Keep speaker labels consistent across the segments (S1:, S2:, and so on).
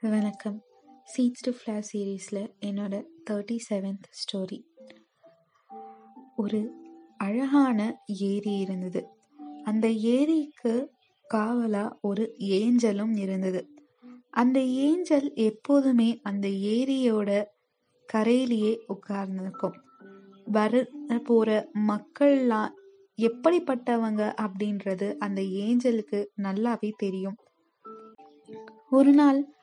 S1: வணக்கம். Seeds to flower சீரீஸில் என்னோட தேர்ட்டி செவன்த் ஸ்டோரி ஒரு அழகான ஏரி இருந்தது. அந்த ஏரிக்கு காவலாக ஒரு ஏஞ்சலும் இருந்தது. அந்த ஏஞ்சல் எப்போதுமே அந்த ஏரியோட கரையிலேயே உட்கார்ந்துருக்கும். வர போகிற மக்கள்லாம் எப்படிப்பட்டவங்க அப்படின்றது அந்த ஏஞ்சலுக்கு நல்லாவே தெரியும். ஒரு நாள்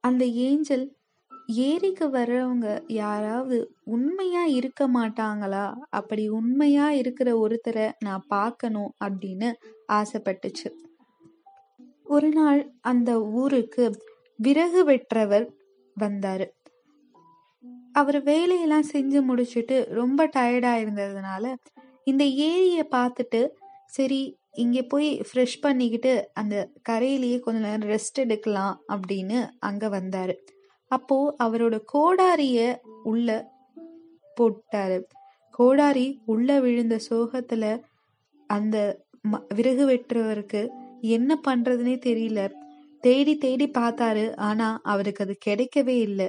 S1: அந்த ஏஞ்சல் ஏரிக்கு வர்றவங்க யாராவது உண்மையா இருக்க மாட்டாங்களா? அப்படி உண்மையா இருக்கிற ஒருத்தரை நான் பார்க்கணும் அப்படின்னு ஆசைப்பட்டுச்சு. ஒரு நாள் அந்த ஊருக்கு விறகு வெற்றவர் வந்தாரு. அவர் வேலையெல்லாம் செஞ்சு முடிச்சுட்டு ரொம்ப டயர்டா இருந்ததுனால இந்த ஏரியை பார்த்துட்டு சரி இங்கே போய் ஃப்ரெஷ் பண்ணிக்கிட்டு அந்த கரையிலேயே கொஞ்ச நேரம் ரெஸ்ட் எடுக்கலாம் அப்படின்னு அங்கே வந்தார். அப்போது அவரோட கோடாரிய உள்ள போட்டாரு. கோடாரி உள்ள விழுந்த சோகத்தில் அந்த ம விறகு வெட்டுறவருக்கு என்ன பண்ணுறதுனே தெரியல. தேடி தேடி பார்த்தாரு ஆனால் அவருக்கு அது கிடைக்கவே இல்லை.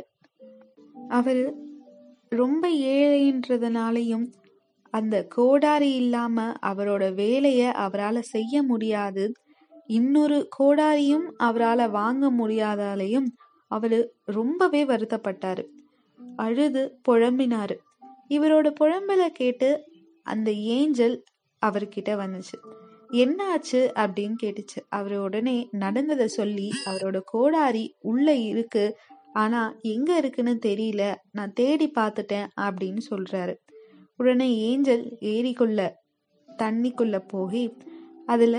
S1: அவர் ரொம்ப ஏழைன்றதுனாலையும் அந்த கோடாரி இல்லாம அவரோட வேலைய அவரால் செய்ய முடியாது. இன்னொரு கோடாரியும் அவரால் வாங்க முடியாதாலையும் அவரு ரொம்பவே வருத்தப்பட்டாரு. அழுது புழம்பினாரு இவரோட புழம்பல கேட்டு அந்த ஏஞ்சல் அவர்கிட்ட வந்துச்சு. என்ன ஆச்சு அப்படின்னு கேட்டுச்சு. அவர் உடனே நடந்ததை சொல்லி அவரோட கோடாரி உள்ள இருக்கு. ஆனா எங்க இருக்குன்னு தெரியல. நான் தேடி பார்த்துட்டேன் அப்படின்னு சொல்றாரு. உடனே ஏஞ்சல் ஏரிக்குள்ள தண்ணிக்குள்ள போய் அதுல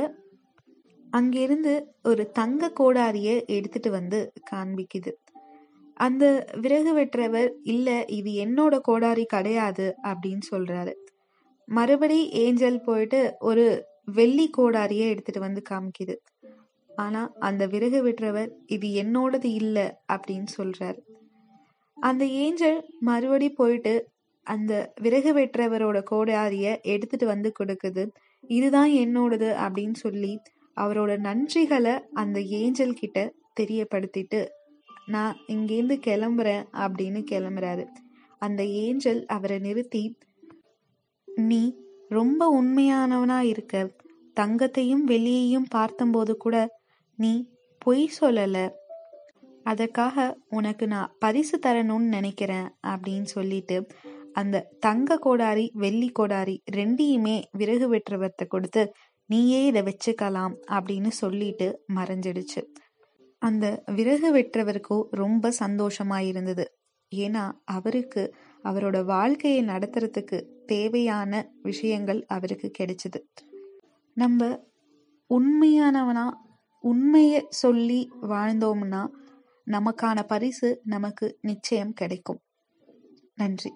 S1: அங்கிருந்து ஒரு தங்க கோடாரிய எடுத்துட்டு வந்து காண்பிக்குது. அந்த விறகு வெட்டுறவர் இல்ல இது என்னோட கோடாரி கிடையாது அப்படின்னு சொல்றாரு. மறுபடி ஏஞ்சல் போயிட்டு ஒரு வெள்ளி கோடாரிய எடுத்துட்டு வந்து காமிக்குது. ஆனா அந்த விறகு வெட்டுறவர் இது என்னோடது இல்ல அப்படின்னு சொல்றாரு. அந்த ஏஞ்சல் மறுபடி போயிட்டு அந்த விறகு வெட்டுறவரோட கோடாரிய எடுத்துட்டு வந்து கொடுக்குது. இதுதான் என்னோடது அப்படின்னு சொல்லி அவரோட நன்றிகளை அந்த ஏஞ்சல் கிட்ட தெரியப்படுத்திட்டு நான் இங்கேருந்து கிளம்புறேன் அப்படின்னு கிளம்புறாரு. அந்த ஏஞ்சல் அவரை நிறுத்தி நீ ரொம்ப உண்மையானவனா இருக்க. தங்கத்தையும் வெளியையும் பார்த்தம்போது கூட நீ பொய் சொல்லல. அதற்காக உனக்கு நான் பரிசு தரணும்னு நினைக்கிறேன் அப்படின்னு சொல்லிட்டு அந்த தங்க கோடாரி வெள்ளி கோடாரி ரெண்டையுமே விறகு வெட்டுறவர்த்த கொடுத்து நீயே இதை வச்சுக்கலாம் அப்படின்னு சொல்லிட்டு மறைஞ்சிடுச்சு. அந்த விறகு வெட்டுறவருக்கோ ரொம்ப சந்தோஷமா இருந்தது. ஏன்னா அவருக்கு அவரோட வாழ்க்கையை நடத்துறதுக்கு தேவையான விஷயங்கள் அவருக்கு கிடைச்சது. நம்ம உண்மையானவனா உண்மையை சொல்லி வாழ்ந்தோம்னா நமக்கான பரிசு நமக்கு நிச்சயம் கிடைக்கும். நன்றி.